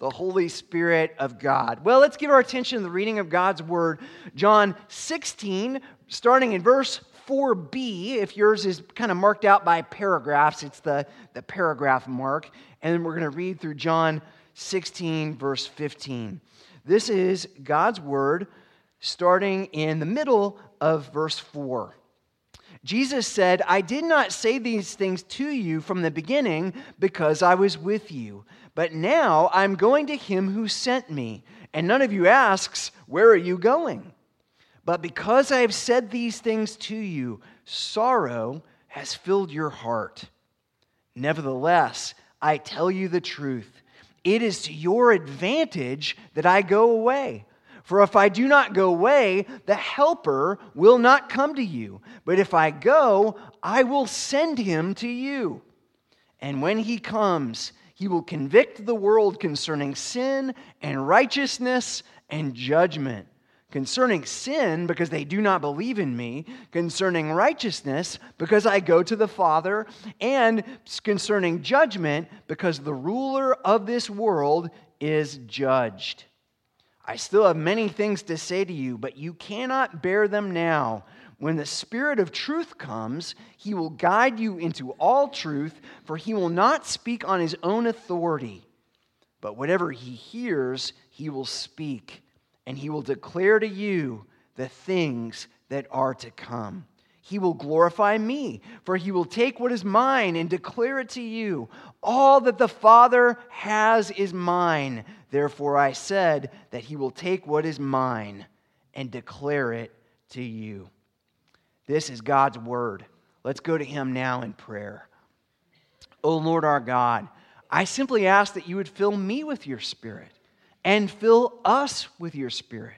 the Holy Spirit of God? Well, let's give our attention to the reading of God's Word. John 16, starting in verse 4b. If yours is kind of marked out by paragraphs, it's the, the paragraph mark. And we're going to read through John 16, verse 15. This is God's Word starting in the middle of verse 4. Jesus said, I did not say these things to you from the beginning because I was with you. But now I'm going to him who sent me. And none of you asks, Where are you going? But because I have said these things to you, sorrow has filled your heart. Nevertheless, I tell you the truth. It is to your advantage that I go away. For if I do not go away, the Helper will not come to you. But if I go, I will send him to you. And when he comes, he will convict the world concerning sin and righteousness and judgment. Concerning sin, because they do not believe in me. Concerning righteousness, because I go to the Father. And concerning judgment, because the ruler of this world is judged. I still have many things to say to you, but you cannot bear them now. When the Spirit of truth comes, he will guide you into all truth, for he will not speak on his own authority. But whatever he hears, he will speak, and he will declare to you the things that are to come. He will glorify me, for he will take what is mine and declare it to you. All that the Father has is mine. Therefore, I said that he will take what is mine and declare it to you. This is God's word. Let's go to him now in prayer. O Lord our God, I simply ask that you would fill me with your spirit and fill us with your spirit,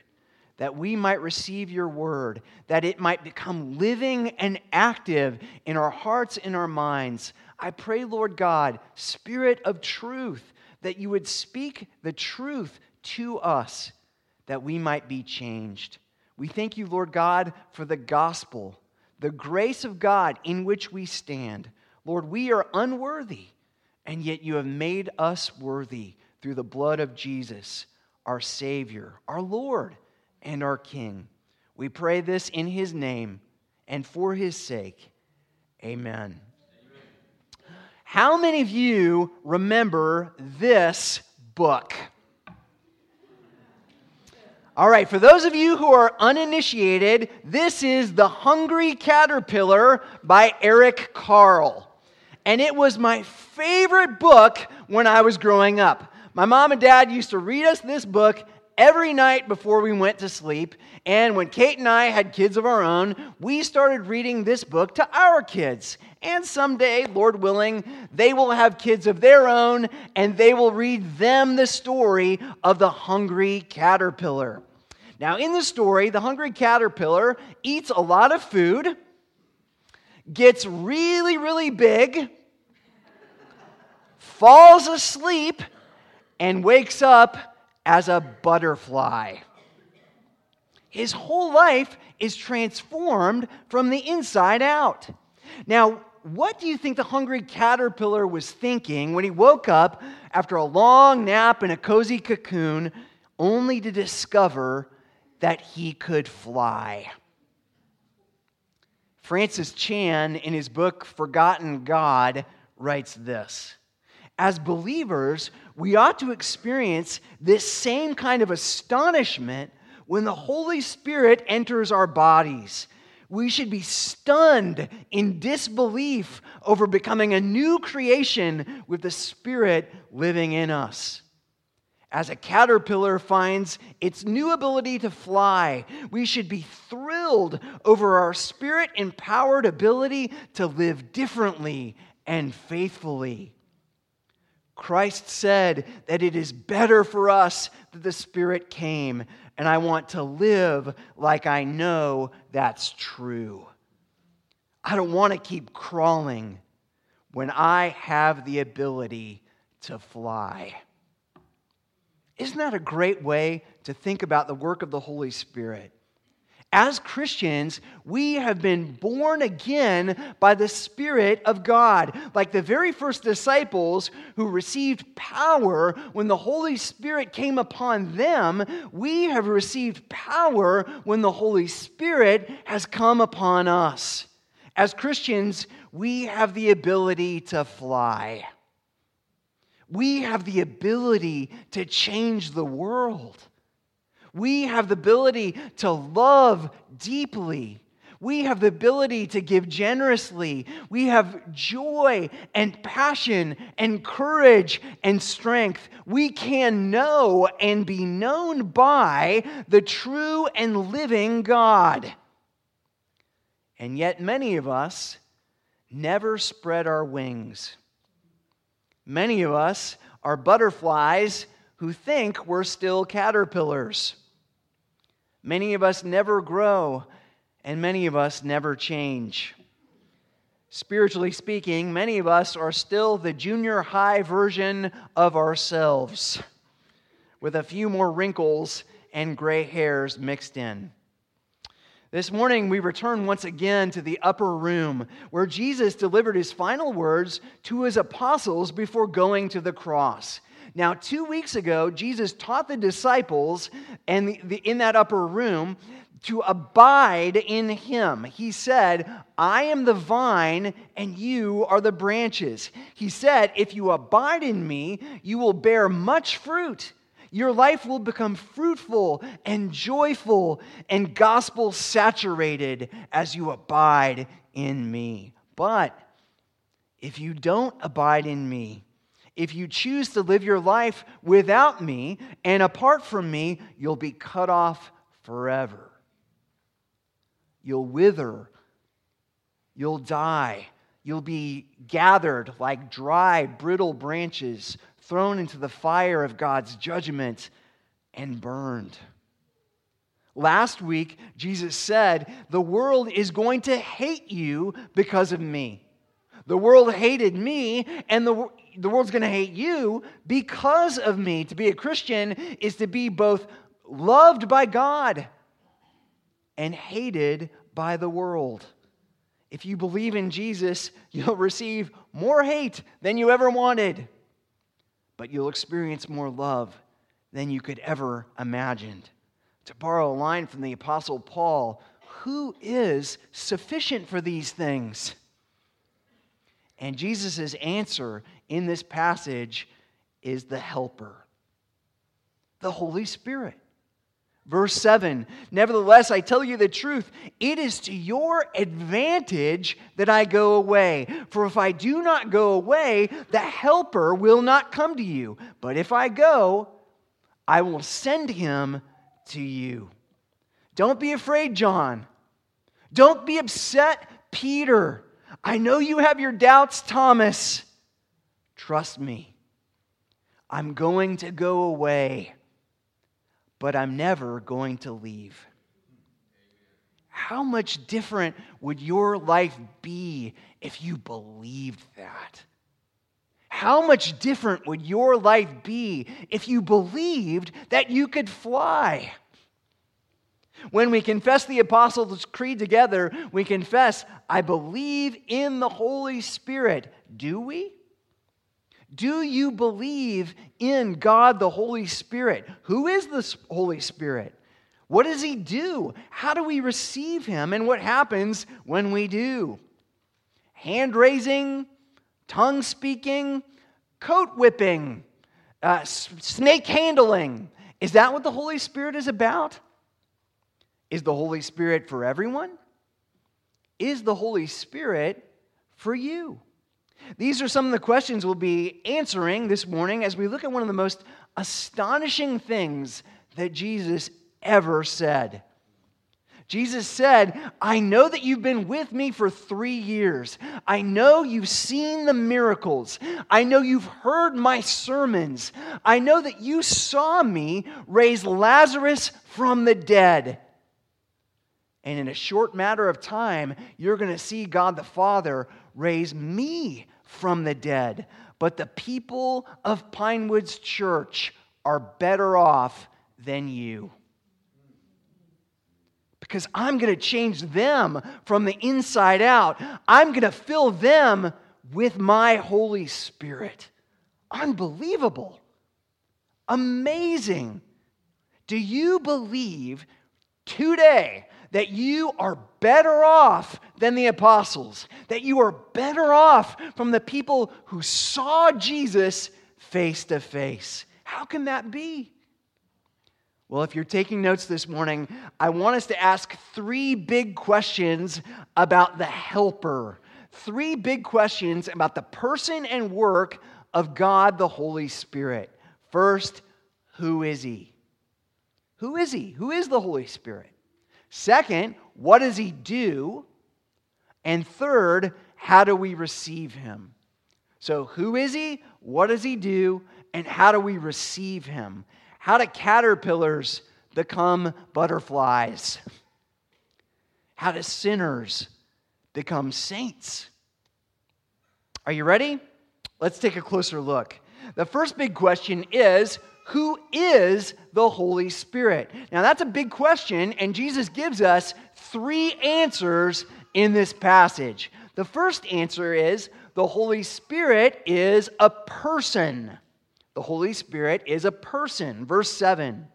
that we might receive your word, that it might become living and active in our hearts and our minds. I pray, Lord God, Spirit of truth, that you would speak the truth to us that we might be changed. We thank you, Lord God, for the gospel, the grace of God in which we stand. Lord, we are unworthy, and yet you have made us worthy through the blood of Jesus, our Savior, our Lord, and our King. We pray this in his name and for his sake. Amen. How many of you remember this book? All right, for those of you who are uninitiated, this is The Hungry Caterpillar by Eric Carle. And it was my favorite book when I was growing up. My mom and dad used to read us this book every night before we went to sleep. And when Kate and I had kids of our own, we started reading this book to our kids. And someday, Lord willing, they will have kids of their own and they will read them the story of the hungry caterpillar. Now, in the story, the hungry caterpillar eats a lot of food, gets really, really big, falls asleep, and wakes up as a butterfly. His whole life is transformed from the inside out. Now, what do you think the hungry caterpillar was thinking when he woke up after a long nap in a cozy cocoon only to discover that he could fly? Francis Chan, in his book Forgotten God, writes this As believers, we ought to experience this same kind of astonishment when the Holy Spirit enters our bodies we should be stunned in disbelief over becoming a new creation with the Spirit living in us. As a caterpillar finds its new ability to fly, we should be thrilled over our spirit empowered ability to live differently and faithfully. Christ said that it is better for us that the Spirit came and I want to live like I know that's true. I don't want to keep crawling when I have the ability to fly. Isn't that a great way to think about the work of the Holy Spirit? As Christians, we have been born again by the Spirit of God. Like the very first disciples who received power when the Holy Spirit came upon them, we have received power when the Holy Spirit has come upon us. As Christians, we have the ability to fly. We have the ability to change the world. We have the ability to love deeply. We have the ability to give generously. We have joy and passion and courage and strength. We can know and be known by the true and living God. And yet, many of us never spread our wings. Many of us are butterflies who think we're still caterpillars. Many of us never grow, and many of us never change. Spiritually speaking, many of us are still the junior high version of ourselves, with a few more wrinkles and gray hairs mixed in. This morning, we return once again to the upper room where Jesus delivered his final words to his apostles before going to the cross. Now, two weeks ago, Jesus taught the disciples and the, the, in that upper room to abide in him. He said, I am the vine and you are the branches. He said, If you abide in me, you will bear much fruit. Your life will become fruitful and joyful and gospel saturated as you abide in me. But if you don't abide in me, if you choose to live your life without me and apart from me, you'll be cut off forever. You'll wither. You'll die. You'll be gathered like dry, brittle branches, thrown into the fire of God's judgment and burned. Last week, Jesus said, The world is going to hate you because of me. The world hated me, and the, the world's going to hate you because of me. To be a Christian is to be both loved by God and hated by the world. If you believe in Jesus, you'll receive more hate than you ever wanted, but you'll experience more love than you could ever imagine. To borrow a line from the Apostle Paul, who is sufficient for these things? And Jesus' answer in this passage is the helper, the Holy Spirit. Verse 7 Nevertheless, I tell you the truth, it is to your advantage that I go away. For if I do not go away, the Helper will not come to you. But if I go, I will send him to you. Don't be afraid, John. Don't be upset, Peter. I know you have your doubts, Thomas. Trust me. I'm going to go away, but I'm never going to leave. How much different would your life be if you believed that? How much different would your life be if you believed that you could fly? When we confess the Apostles' Creed together, we confess, I believe in the Holy Spirit. Do we? Do you believe in God the Holy Spirit? Who is the Holy Spirit? What does He do? How do we receive Him? And what happens when we do? Hand raising, tongue speaking, coat whipping, uh, snake handling. Is that what the Holy Spirit is about? Is the Holy Spirit for everyone? Is the Holy Spirit for you? These are some of the questions we'll be answering this morning as we look at one of the most astonishing things that Jesus ever said. Jesus said, I know that you've been with me for three years. I know you've seen the miracles. I know you've heard my sermons. I know that you saw me raise Lazarus from the dead. And in a short matter of time, you're going to see God the Father raise me from the dead. But the people of Pinewoods Church are better off than you. because I'm going to change them from the inside out. I'm going to fill them with my Holy Spirit. Unbelievable. Amazing. Do you believe today that you are better off than the apostles? That you are better off from the people who saw Jesus face to face? How can that be? Well, if you're taking notes this morning, I want us to ask three big questions about the helper. Three big questions about the person and work of God the Holy Spirit. First, who is he? Who is he? Who is the Holy Spirit? Second, what does he do? And third, how do we receive him? So, who is he? What does he do? And how do we receive him? How do caterpillars become butterflies? How do sinners become saints? Are you ready? Let's take a closer look. The first big question is who is the Holy Spirit? Now, that's a big question, and Jesus gives us three answers in this passage. The first answer is the Holy Spirit is a person. The Holy Spirit is a person. Verse 7.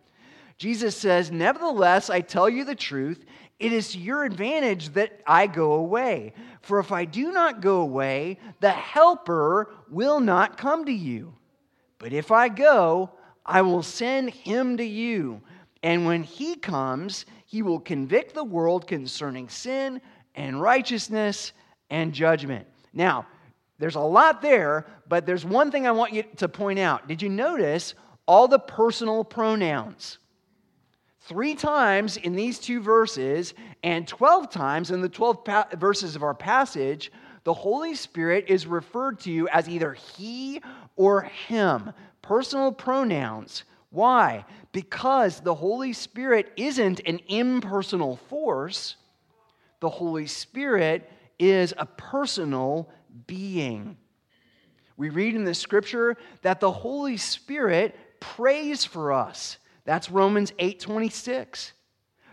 Jesus says, Nevertheless, I tell you the truth, it is to your advantage that I go away. For if I do not go away, the Helper will not come to you. But if I go, I will send him to you. And when he comes, he will convict the world concerning sin and righteousness and judgment. Now, there's a lot there, but there's one thing I want you to point out. Did you notice all the personal pronouns? Three times in these two verses, and 12 times in the 12 pa- verses of our passage, the Holy Spirit is referred to as either He or Him. Personal pronouns. Why? Because the Holy Spirit isn't an impersonal force, the Holy Spirit is a personal being. We read in the scripture that the Holy Spirit prays for us. That's Romans 8:26.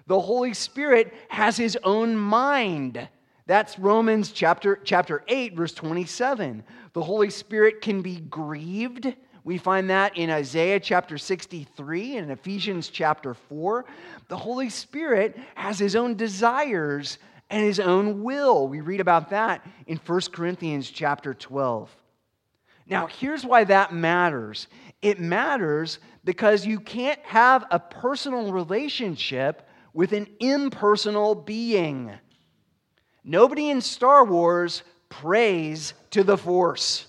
The Holy Spirit has his own mind. That's Romans chapter, chapter 8, verse 27. The Holy Spirit can be grieved. We find that in Isaiah chapter 63 and Ephesians chapter 4. The Holy Spirit has his own desires and his own will. We read about that in 1 Corinthians chapter 12. Now, here's why that matters it matters because you can't have a personal relationship with an impersonal being. Nobody in Star Wars prays to the Force,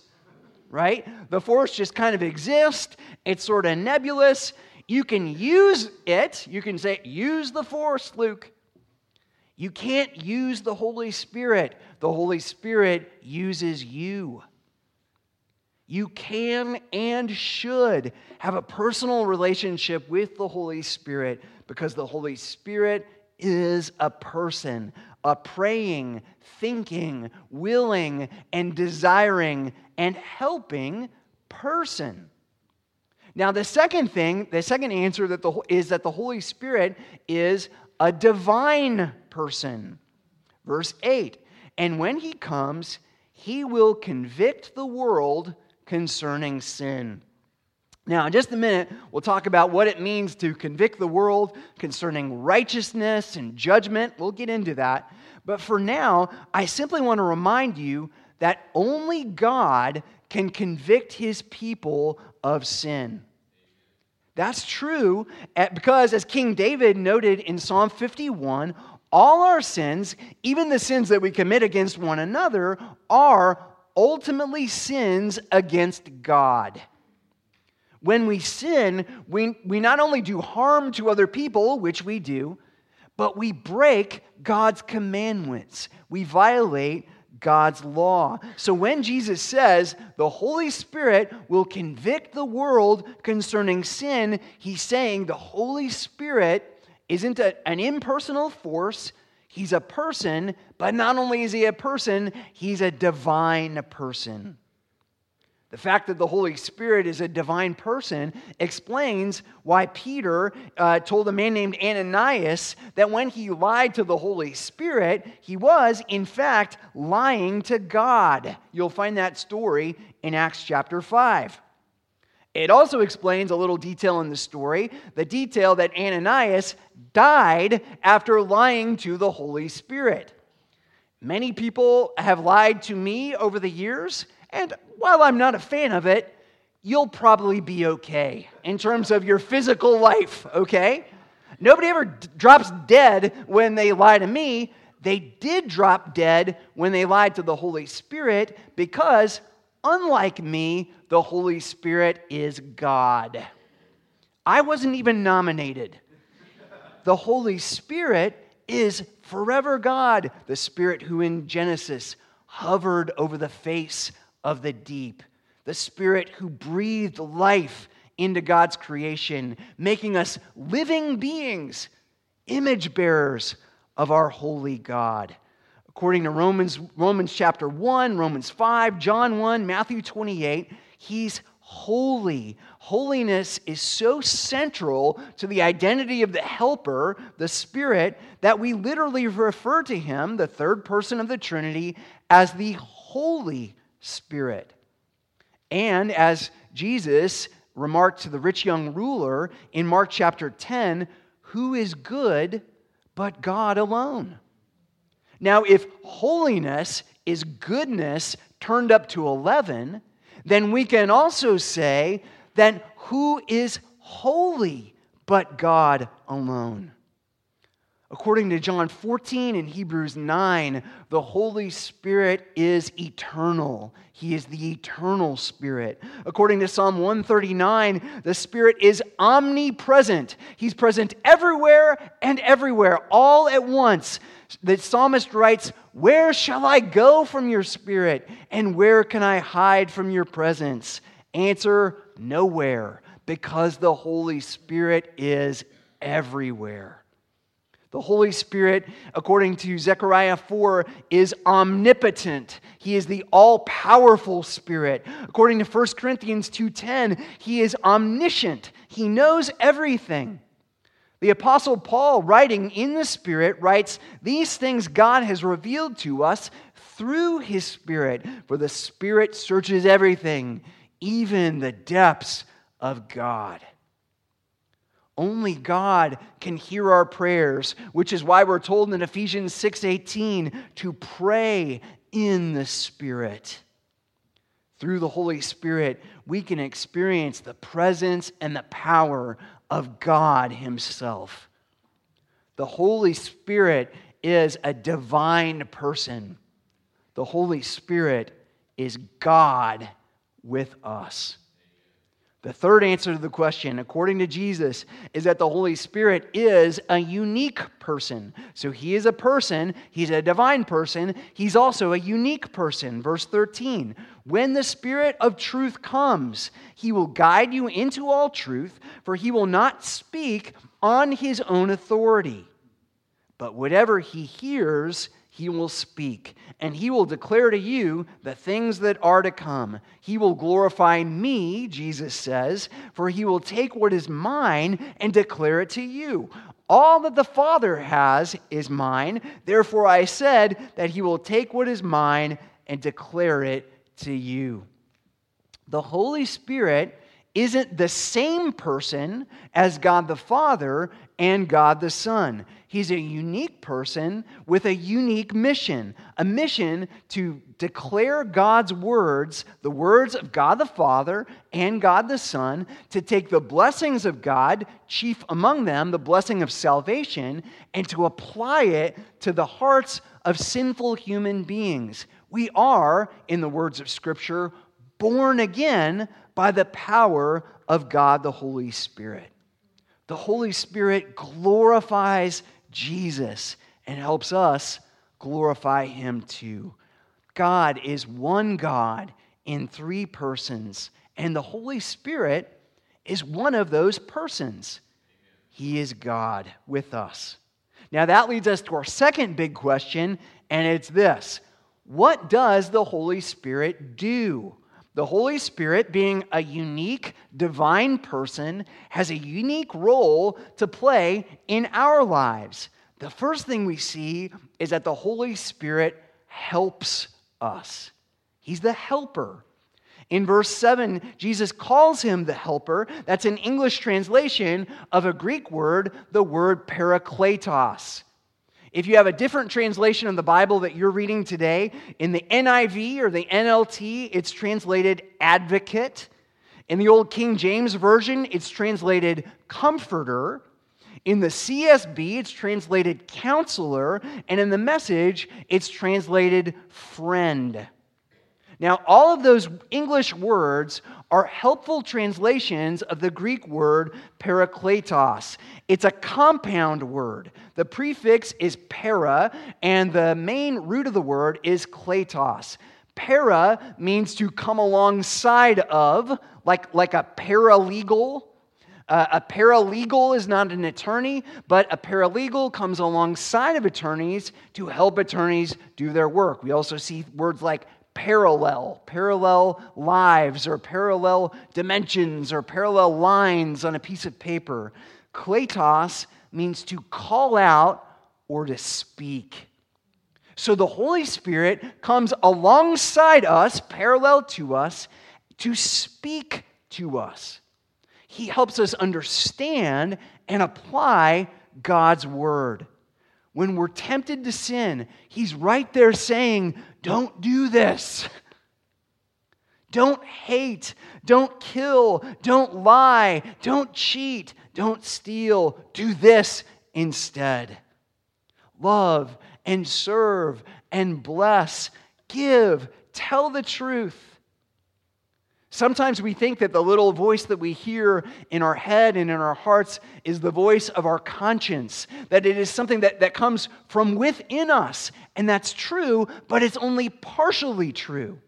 right? The Force just kind of exists, it's sort of nebulous. You can use it, you can say, use the Force, Luke. You can't use the Holy Spirit. The Holy Spirit uses you. You can and should have a personal relationship with the Holy Spirit because the Holy Spirit is a person, a praying, thinking, willing, and desiring and helping person. Now, the second thing, the second answer that the, is that the Holy Spirit is a divine person. Verse 8 And when he comes, he will convict the world concerning sin. Now, in just a minute, we'll talk about what it means to convict the world concerning righteousness and judgment. We'll get into that. But for now, I simply want to remind you that only God can convict his people of sin. That's true eh, because, as King David noted in Psalm 51, all our sins, even the sins that we commit against one another, are ultimately sins against God. When we sin, we, we not only do harm to other people, which we do, but we break God's commandments. We violate God's law. So when Jesus says the Holy Spirit will convict the world concerning sin, he's saying the Holy Spirit isn't a, an impersonal force, he's a person, but not only is he a person, he's a divine person. The fact that the Holy Spirit is a divine person explains why Peter uh, told a man named Ananias that when he lied to the Holy Spirit, he was, in fact, lying to God. You'll find that story in Acts chapter 5. It also explains a little detail in the story the detail that Ananias died after lying to the Holy Spirit. Many people have lied to me over the years, and while I'm not a fan of it, you'll probably be okay in terms of your physical life, okay? Nobody ever d- drops dead when they lie to me. They did drop dead when they lied to the Holy Spirit because, unlike me, the Holy Spirit is God. I wasn't even nominated. The Holy Spirit is forever God, the Spirit who in Genesis hovered over the face of the deep, the Spirit who breathed life into God's creation, making us living beings, image bearers of our holy God. According to Romans, Romans chapter 1, Romans 5, John 1, Matthew 28, he's holy. Holiness is so central to the identity of the helper, the Spirit, that we literally refer to him, the third person of the Trinity, as the Holy Spirit. And as Jesus remarked to the rich young ruler in Mark chapter 10, who is good but God alone? Now, if holiness is goodness turned up to 11, then we can also say that who is holy but God alone? According to John 14 and Hebrews 9, the Holy Spirit is eternal. He is the eternal Spirit. According to Psalm 139, the Spirit is omnipresent. He's present everywhere and everywhere, all at once. The psalmist writes, Where shall I go from your Spirit? And where can I hide from your presence? Answer, Nowhere, because the Holy Spirit is everywhere. The Holy Spirit, according to Zechariah 4, is omnipotent. He is the all-powerful Spirit. According to 1 Corinthians 2:10, he is omniscient. He knows everything. The apostle Paul, writing in the Spirit, writes, "These things God has revealed to us through his Spirit, for the Spirit searches everything, even the depths of God." Only God can hear our prayers, which is why we're told in Ephesians 6:18 to pray in the Spirit. Through the Holy Spirit, we can experience the presence and the power of God Himself. The Holy Spirit is a divine person. The Holy Spirit is God with us. The third answer to the question, according to Jesus, is that the Holy Spirit is a unique person. So he is a person, he's a divine person, he's also a unique person. Verse 13 When the Spirit of truth comes, he will guide you into all truth, for he will not speak on his own authority. But whatever he hears, he will speak, and he will declare to you the things that are to come. He will glorify me, Jesus says, for he will take what is mine and declare it to you. All that the Father has is mine. Therefore, I said that he will take what is mine and declare it to you. The Holy Spirit isn't the same person as God the Father and God the Son. He's a unique person with a unique mission a mission to declare God's words, the words of God the Father and God the Son, to take the blessings of God, chief among them the blessing of salvation, and to apply it to the hearts of sinful human beings. We are, in the words of Scripture, born again by the power of God the Holy Spirit. The Holy Spirit glorifies Jesus and helps us glorify Him too. God is one God in three persons, and the Holy Spirit is one of those persons. He is God with us. Now, that leads us to our second big question, and it's this What does the Holy Spirit do? The Holy Spirit, being a unique divine person, has a unique role to play in our lives. The first thing we see is that the Holy Spirit helps us. He's the helper. In verse 7, Jesus calls him the helper. That's an English translation of a Greek word, the word parakletos. If you have a different translation of the Bible that you're reading today, in the NIV or the NLT, it's translated advocate. In the Old King James Version, it's translated comforter. In the CSB, it's translated counselor. And in the message, it's translated friend. Now, all of those English words are helpful translations of the Greek word parakletos. It's a compound word. The prefix is para, and the main root of the word is kletos. Para means to come alongside of, like, like a paralegal. Uh, a paralegal is not an attorney, but a paralegal comes alongside of attorneys to help attorneys do their work. We also see words like parallel, parallel lives or parallel dimensions or parallel lines on a piece of paper. Kletos means to call out or to speak. So the Holy Spirit comes alongside us, parallel to us, to speak to us. He helps us understand and apply God's word. When we're tempted to sin, He's right there saying, don't do this. Don't hate. Don't kill. Don't lie. Don't cheat. Don't steal. Do this instead. Love and serve and bless. Give. Tell the truth. Sometimes we think that the little voice that we hear in our head and in our hearts is the voice of our conscience, that it is something that, that comes from within us. And that's true, but it's only partially true.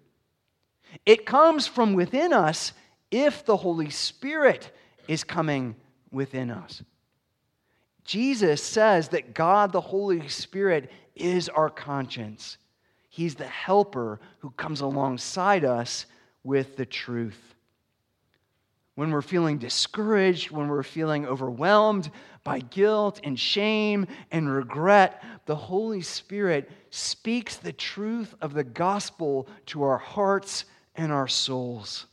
It comes from within us if the Holy Spirit is coming within us. Jesus says that God, the Holy Spirit, is our conscience. He's the helper who comes alongside us with the truth. When we're feeling discouraged, when we're feeling overwhelmed by guilt and shame and regret, the Holy Spirit speaks the truth of the gospel to our hearts and our souls.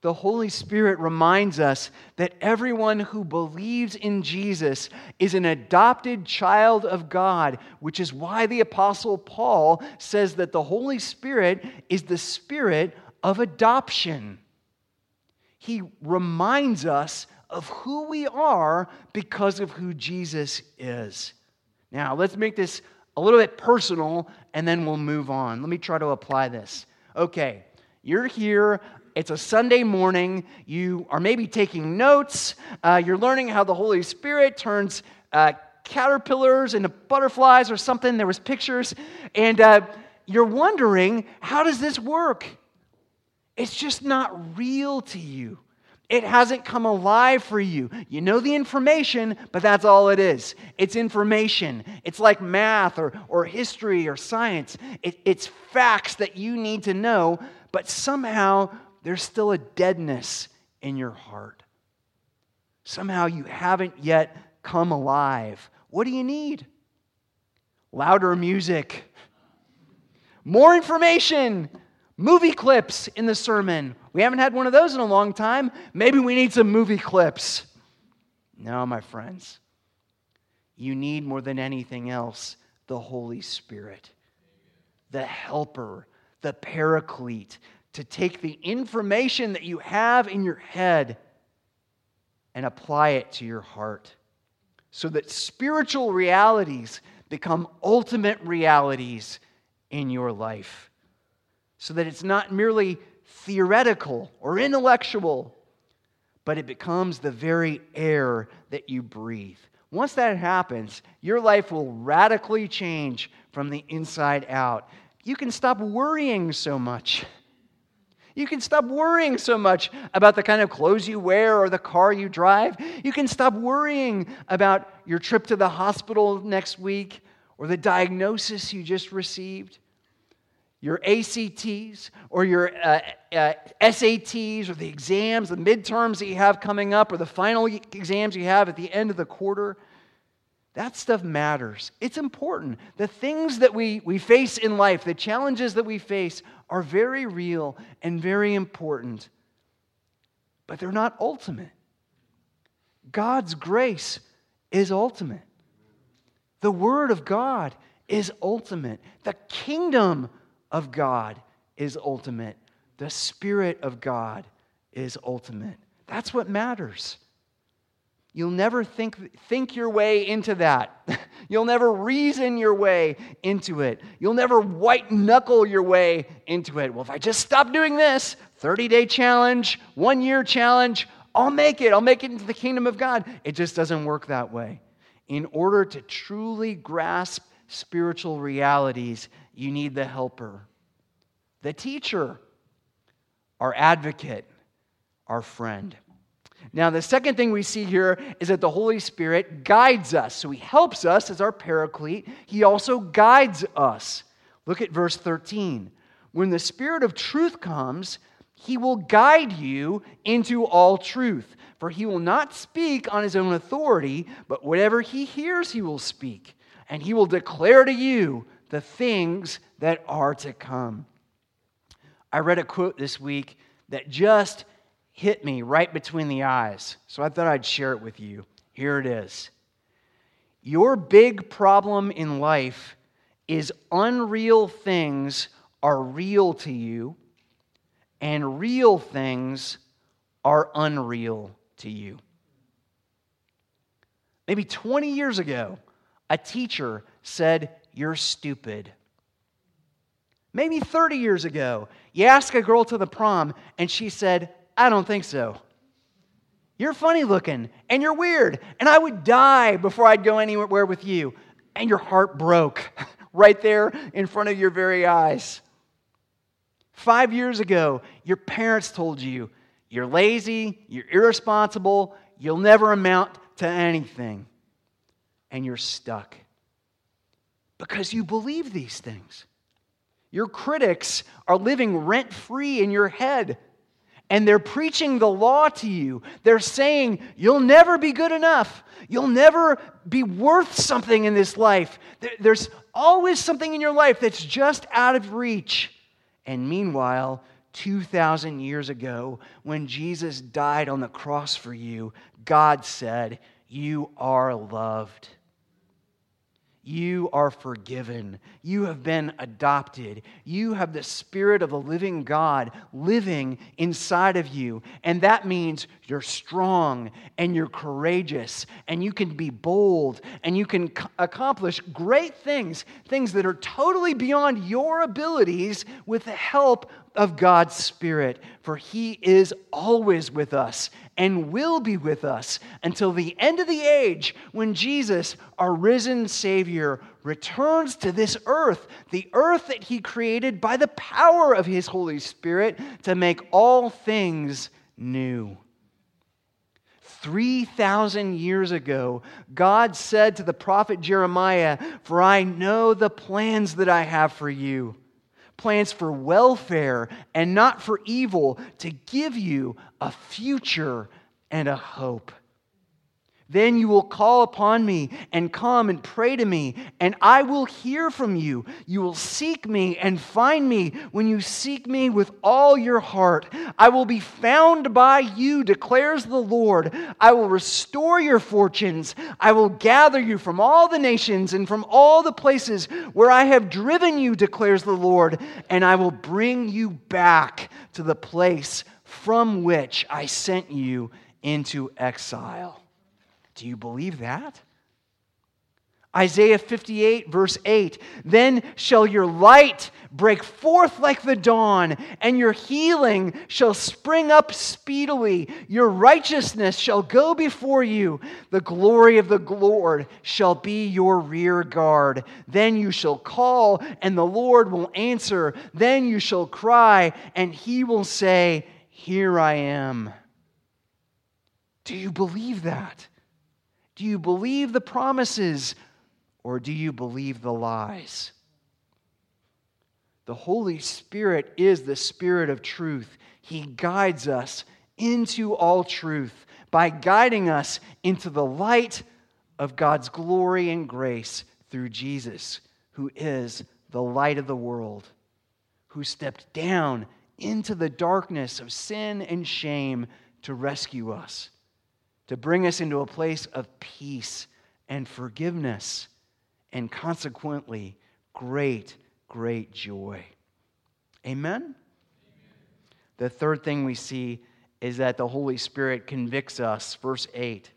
The Holy Spirit reminds us that everyone who believes in Jesus is an adopted child of God, which is why the Apostle Paul says that the Holy Spirit is the spirit of adoption. He reminds us of who we are because of who Jesus is. Now, let's make this a little bit personal and then we'll move on. Let me try to apply this. Okay, you're here it's a Sunday morning. You are maybe taking notes. Uh, you're learning how the Holy Spirit turns uh, caterpillars into butterflies or something. There was pictures. And uh, you're wondering, how does this work? It's just not real to you. It hasn't come alive for you. You know the information, but that's all it is. It's information. It's like math or, or history or science. It, it's facts that you need to know, but somehow there's still a deadness in your heart. Somehow you haven't yet come alive. What do you need? Louder music, more information, movie clips in the sermon. We haven't had one of those in a long time. Maybe we need some movie clips. No, my friends. You need more than anything else the Holy Spirit, the helper, the paraclete, to take the information that you have in your head and apply it to your heart so that spiritual realities become ultimate realities in your life. So that it's not merely theoretical or intellectual, but it becomes the very air that you breathe. Once that happens, your life will radically change from the inside out. You can stop worrying so much. You can stop worrying so much about the kind of clothes you wear or the car you drive. You can stop worrying about your trip to the hospital next week or the diagnosis you just received. your ACTs or your uh, uh, SATs or the exams, the midterms that you have coming up, or the final exams you have at the end of the quarter. That stuff matters. It's important. The things that we, we face in life, the challenges that we face, are very real and very important, but they're not ultimate. God's grace is ultimate. The Word of God is ultimate. The kingdom of God is ultimate. The Spirit of God is ultimate. That's what matters. You'll never think, think your way into that. You'll never reason your way into it. You'll never white knuckle your way into it. Well, if I just stop doing this, 30 day challenge, one year challenge, I'll make it. I'll make it into the kingdom of God. It just doesn't work that way. In order to truly grasp spiritual realities, you need the helper, the teacher, our advocate, our friend. Now, the second thing we see here is that the Holy Spirit guides us. So he helps us as our paraclete, he also guides us. Look at verse 13. When the Spirit of truth comes, he will guide you into all truth. For he will not speak on his own authority, but whatever he hears, he will speak. And he will declare to you the things that are to come. I read a quote this week that just hit me right between the eyes. So I thought I'd share it with you. Here it is Your big problem in life is unreal things are real to you, and real things are unreal to you. Maybe 20 years ago, a teacher said, You're stupid. Maybe 30 years ago, you asked a girl to the prom and she said, I don't think so. You're funny looking and you're weird, and I would die before I'd go anywhere with you. And your heart broke right there in front of your very eyes. Five years ago, your parents told you you're lazy, you're irresponsible, you'll never amount to anything. And you're stuck because you believe these things. Your critics are living rent free in your head and they're preaching the law to you. They're saying, You'll never be good enough. You'll never be worth something in this life. There's always something in your life that's just out of reach. And meanwhile, 2,000 years ago, when Jesus died on the cross for you, God said, You are loved. You are forgiven. You have been adopted. You have the Spirit of the living God living inside of you. And that means you're strong and you're courageous and you can be bold and you can accomplish great things, things that are totally beyond your abilities with the help of God's Spirit, for He is always with us and will be with us until the end of the age when Jesus, our risen Savior, returns to this earth, the earth that He created by the power of His Holy Spirit to make all things new. 3,000 years ago, God said to the prophet Jeremiah, For I know the plans that I have for you plans for welfare and not for evil, to give you a future and a hope. Then you will call upon me and come and pray to me, and I will hear from you. You will seek me and find me when you seek me with all your heart. I will be found by you, declares the Lord. I will restore your fortunes. I will gather you from all the nations and from all the places where I have driven you, declares the Lord, and I will bring you back to the place from which I sent you into exile. Do you believe that? Isaiah 58, verse 8 Then shall your light break forth like the dawn, and your healing shall spring up speedily. Your righteousness shall go before you. The glory of the Lord shall be your rear guard. Then you shall call, and the Lord will answer. Then you shall cry, and he will say, Here I am. Do you believe that? Do you believe the promises or do you believe the lies? The Holy Spirit is the Spirit of truth. He guides us into all truth by guiding us into the light of God's glory and grace through Jesus, who is the light of the world, who stepped down into the darkness of sin and shame to rescue us, to bring us into a place of peace and forgiveness, and consequently, great great joy. Amen? The third thing we see is that the Holy Spirit convicts us. Verse 8.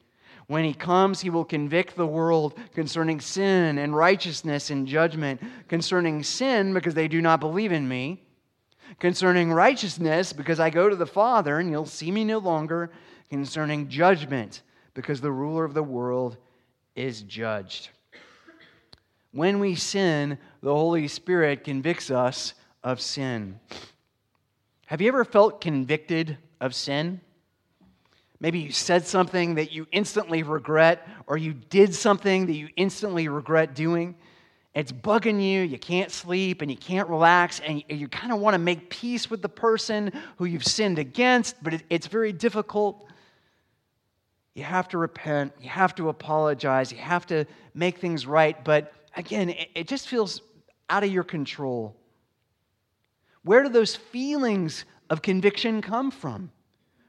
When he comes, he will convict the world concerning sin and righteousness and judgment. Concerning sin, because they do not believe in me. Concerning righteousness, because I go to the Father and you'll see me no longer. Concerning judgment, because the ruler of the world is judged. When we sin, the Holy Spirit convicts us of sin. Have you ever felt convicted of sin? Maybe you said something that you instantly regret, or you did something that you instantly regret doing. It's bugging you, you can't sleep, and you can't relax, and you kind of want to make peace with the person who you've sinned against, but it's very difficult. You have to repent, you have to apologize, you have to make things right, but again, it, just feels out of your control. Where do those feelings of conviction come from?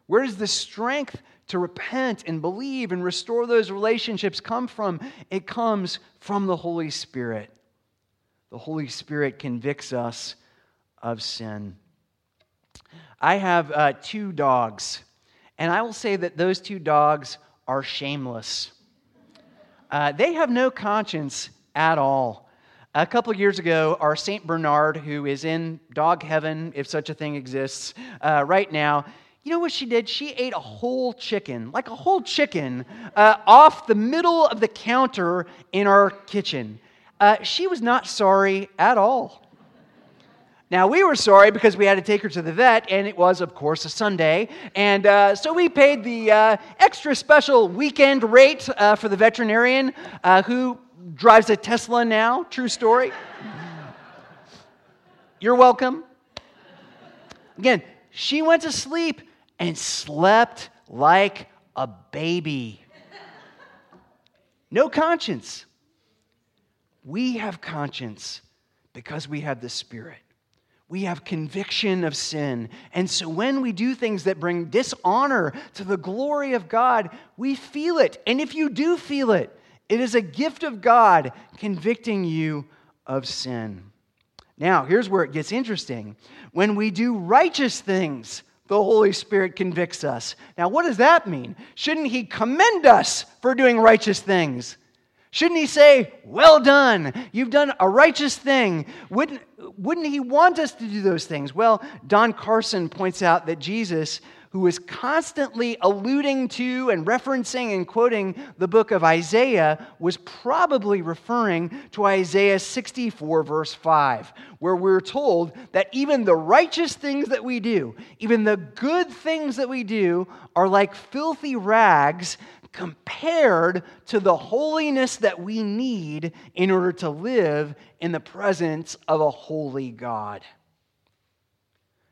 Where does the strength to repent and believe and restore those relationships come from? It comes from the Holy Spirit. The Holy Spirit convicts us of sin. I have uh, two dogs, and I will say that those two dogs are shameless. Uh, they have no conscience at all. A couple years ago, our St. Bernard, who is in dog heaven, if such a thing exists, uh, right now, you know what she did? She ate a whole chicken, like a whole chicken, uh, off the middle of the counter in our kitchen. Uh, she was not sorry at all. Now, we were sorry because we had to take her to the vet, and it was, of course, a Sunday. And uh, so we paid the uh, extra special weekend rate uh, for the veterinarian uh, who drives a Tesla now. True story. You're welcome. Again, she went to sleep and slept like a baby. No conscience. We have conscience because we have the Spirit. We have conviction of sin. And so when we do things that bring dishonor to the glory of God, we feel it. And if you do feel it, it is a gift of God convicting you of sin. Now, here's where it gets interesting. When we do righteous things, the Holy Spirit convicts us. Now, what does that mean? Shouldn't He commend us for doing righteous things? Shouldn't He say, Well done, you've done a righteous thing? Wouldn't, wouldn't He want us to do those things? Well, Don Carson points out that Jesus who is constantly alluding to and referencing and quoting the book of Isaiah, was probably referring to Isaiah 64, verse 5, where we're told that even the righteous things that we do, even the good things that we do, are like filthy rags compared to the holiness that we need in order to live in the presence of a holy God.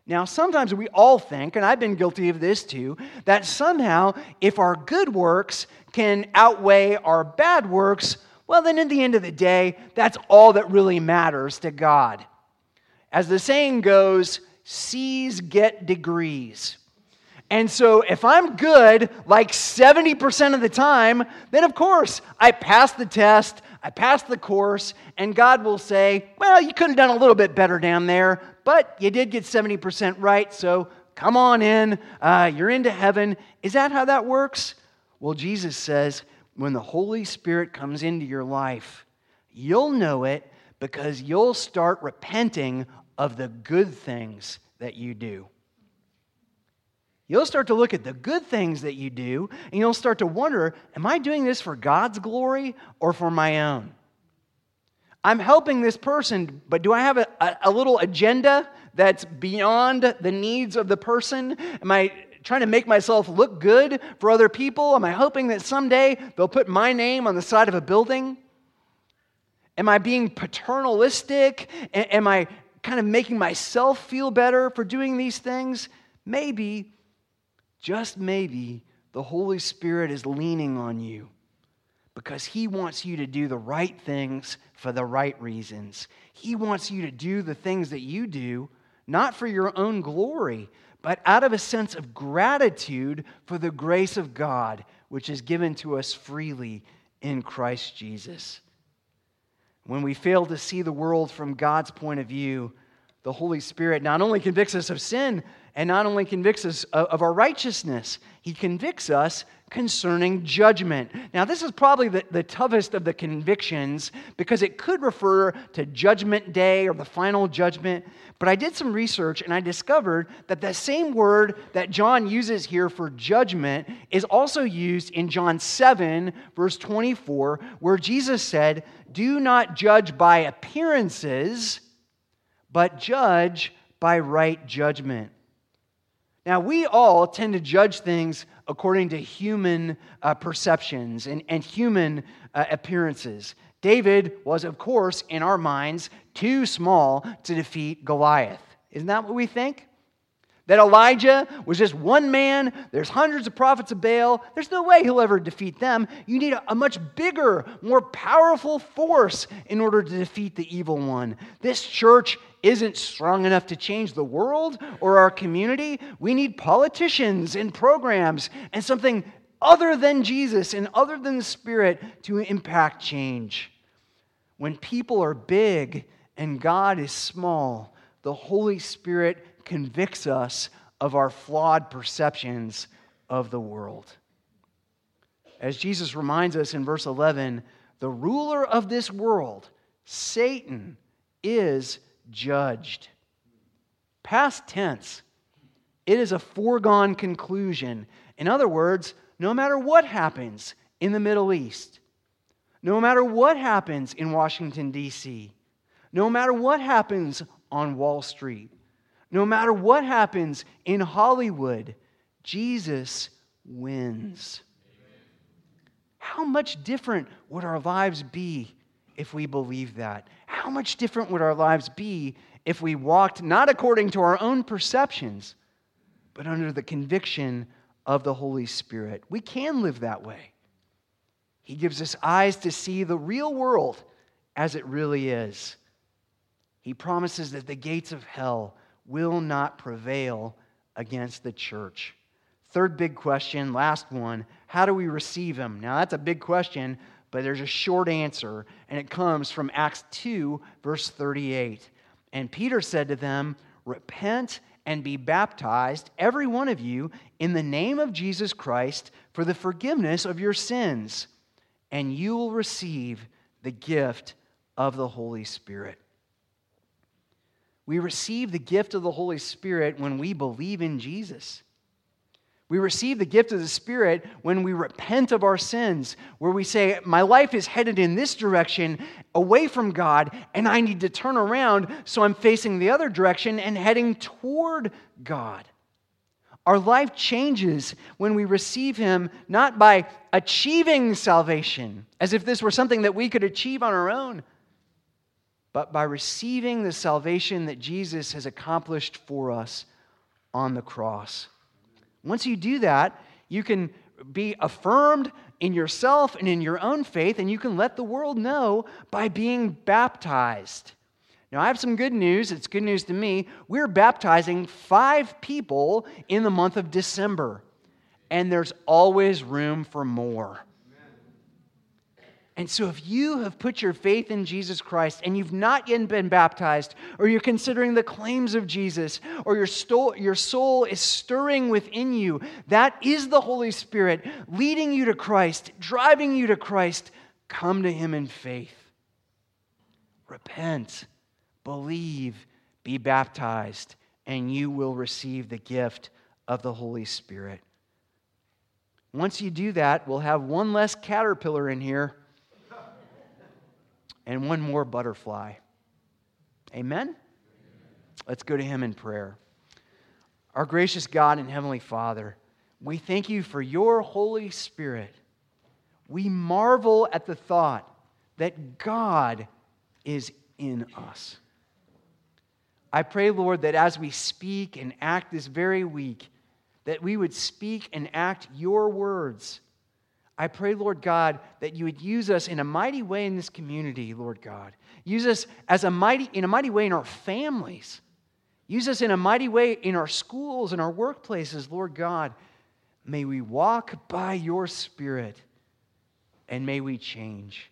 Now, sometimes we all think, and I've been guilty of this too, that somehow if our good works can outweigh our bad works, well, then in the end of the day, that's all that really matters to God. As the saying goes, C's get degrees. And so if I'm good like 70% of the time, then of course I pass the test, I pass the course, and God will say, Well, you could have done a little bit better down there, but you did get 70% right, so come on in. Uh, you're into heaven. Is that how that works? Well, Jesus says, when the Holy Spirit comes into your life, you'll know it because you'll start repenting of the good things that you do. You'll start to look at the good things that you do, and you'll start to wonder Am I doing this for God's glory or for my own? I'm helping this person, but do I have a, a, a, little agenda that's beyond the needs of the person? Am I trying to make myself look good for other people? Am I hoping that someday they'll put my name on the side of a building? Am I being paternalistic? Am I kind of making myself feel better for doing these things? Maybe, just maybe, the Holy Spirit is leaning on you because He wants you to do the right things for the right reasons. He wants you to do the things that you do, not for your own glory, but out of a sense of gratitude for the grace of God, which is given to us freely in Christ Jesus. When we fail to see the world from God's point of view, the Holy Spirit not only convicts us of sin and not only convicts us of our righteousness, He convicts us concerning judgment. Now, this is probably the, the toughest of the convictions because it could refer to Judgment Day or the final judgment. But I did some research and I discovered that the same word that John uses here for judgment is also used in John 7, verse 24, where Jesus said, Do not judge by appearances, but judge by right judgment. Now, we all tend to judge things according to human uh, perceptions and, and human uh, appearances. David was, of course, in our minds, too small to defeat Goliath. Isn't that what we think? That Elijah was just one man, there's hundreds of prophets of Baal, there's no way he'll ever defeat them. You need a, a, much bigger, more powerful force in order to defeat the evil one. This church isn't strong enough to change the world or our community. We need politicians and programs and something other than Jesus and other than the Spirit to impact change. When people are big and God is small, the Holy Spirit convicts us of our flawed perceptions of the world. As Jesus reminds us in verse 11, the ruler of this world, Satan, is judged. Past tense. It is a foregone conclusion. In other words, no matter what happens in the Middle East, no matter what happens in Washington, D.C., no matter what happens on Wall Street, no matter what happens in Hollywood, Jesus wins. How much different would our lives be if we believed that? How much different would our lives be if we walked not according to our own perceptions, but under the conviction of the Holy Spirit? We can live that way. He gives us eyes to see the real world as it really is. He promises that the gates of hell will not prevail against the church. Third big question, last one how do we receive him? Now, that's a big question, but there's a short answer, and it comes from Acts 2, verse 38. And Peter said to them, Repent and be baptized, every one of you, in the name of Jesus Christ for the forgiveness of your sins, and you will receive the gift of the Holy Spirit. We receive the gift of the Holy Spirit when we believe in Jesus. We receive the gift of the Spirit when we repent of our sins, where we say, My life is headed in this direction away from God, and I need to turn around so I'm facing the other direction and heading toward God. Our life changes when we receive Him not by achieving salvation, as if this were something that we could achieve on our own, but by receiving the salvation that Jesus has accomplished for us on the cross. Once you do that, you can be affirmed in yourself and in your own faith, and you can let the world know by being baptized. Now, I have some good news. It's good news to me. We're baptizing five people in the month of December, and there's always room for more. And so, if you have put your faith in Jesus Christ and you've not yet been baptized, or you're considering the claims of Jesus, or your, sto- your soul is stirring within you, that is the Holy Spirit leading you to Christ, driving you to Christ. Come to Him in faith. Repent, believe, be baptized, and you will receive the gift of the Holy Spirit. Once you do that, we'll have one less caterpillar in here and one more butterfly. Amen? Let's go to him in prayer. Our gracious God and Heavenly Father, we thank you for your Holy Spirit. We marvel at the thought that God is in us. I pray, Lord, that as we speak and act this very week, that we would speak and act your words. I pray, Lord God, that you would use us in a mighty way in this community, Lord God. Use us as a mighty, in a mighty way in our families. Use us in a mighty way in our schools and our workplaces, Lord God. May we walk by your Spirit and may we change.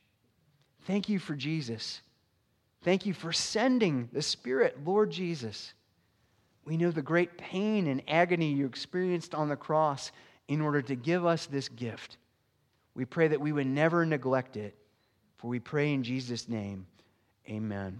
Thank you for Jesus. Thank you for sending the Spirit, Lord Jesus. We know the great pain and agony you experienced on the cross in order to give us this gift. We pray that we would never neglect it, for we pray in Jesus' name. Amen.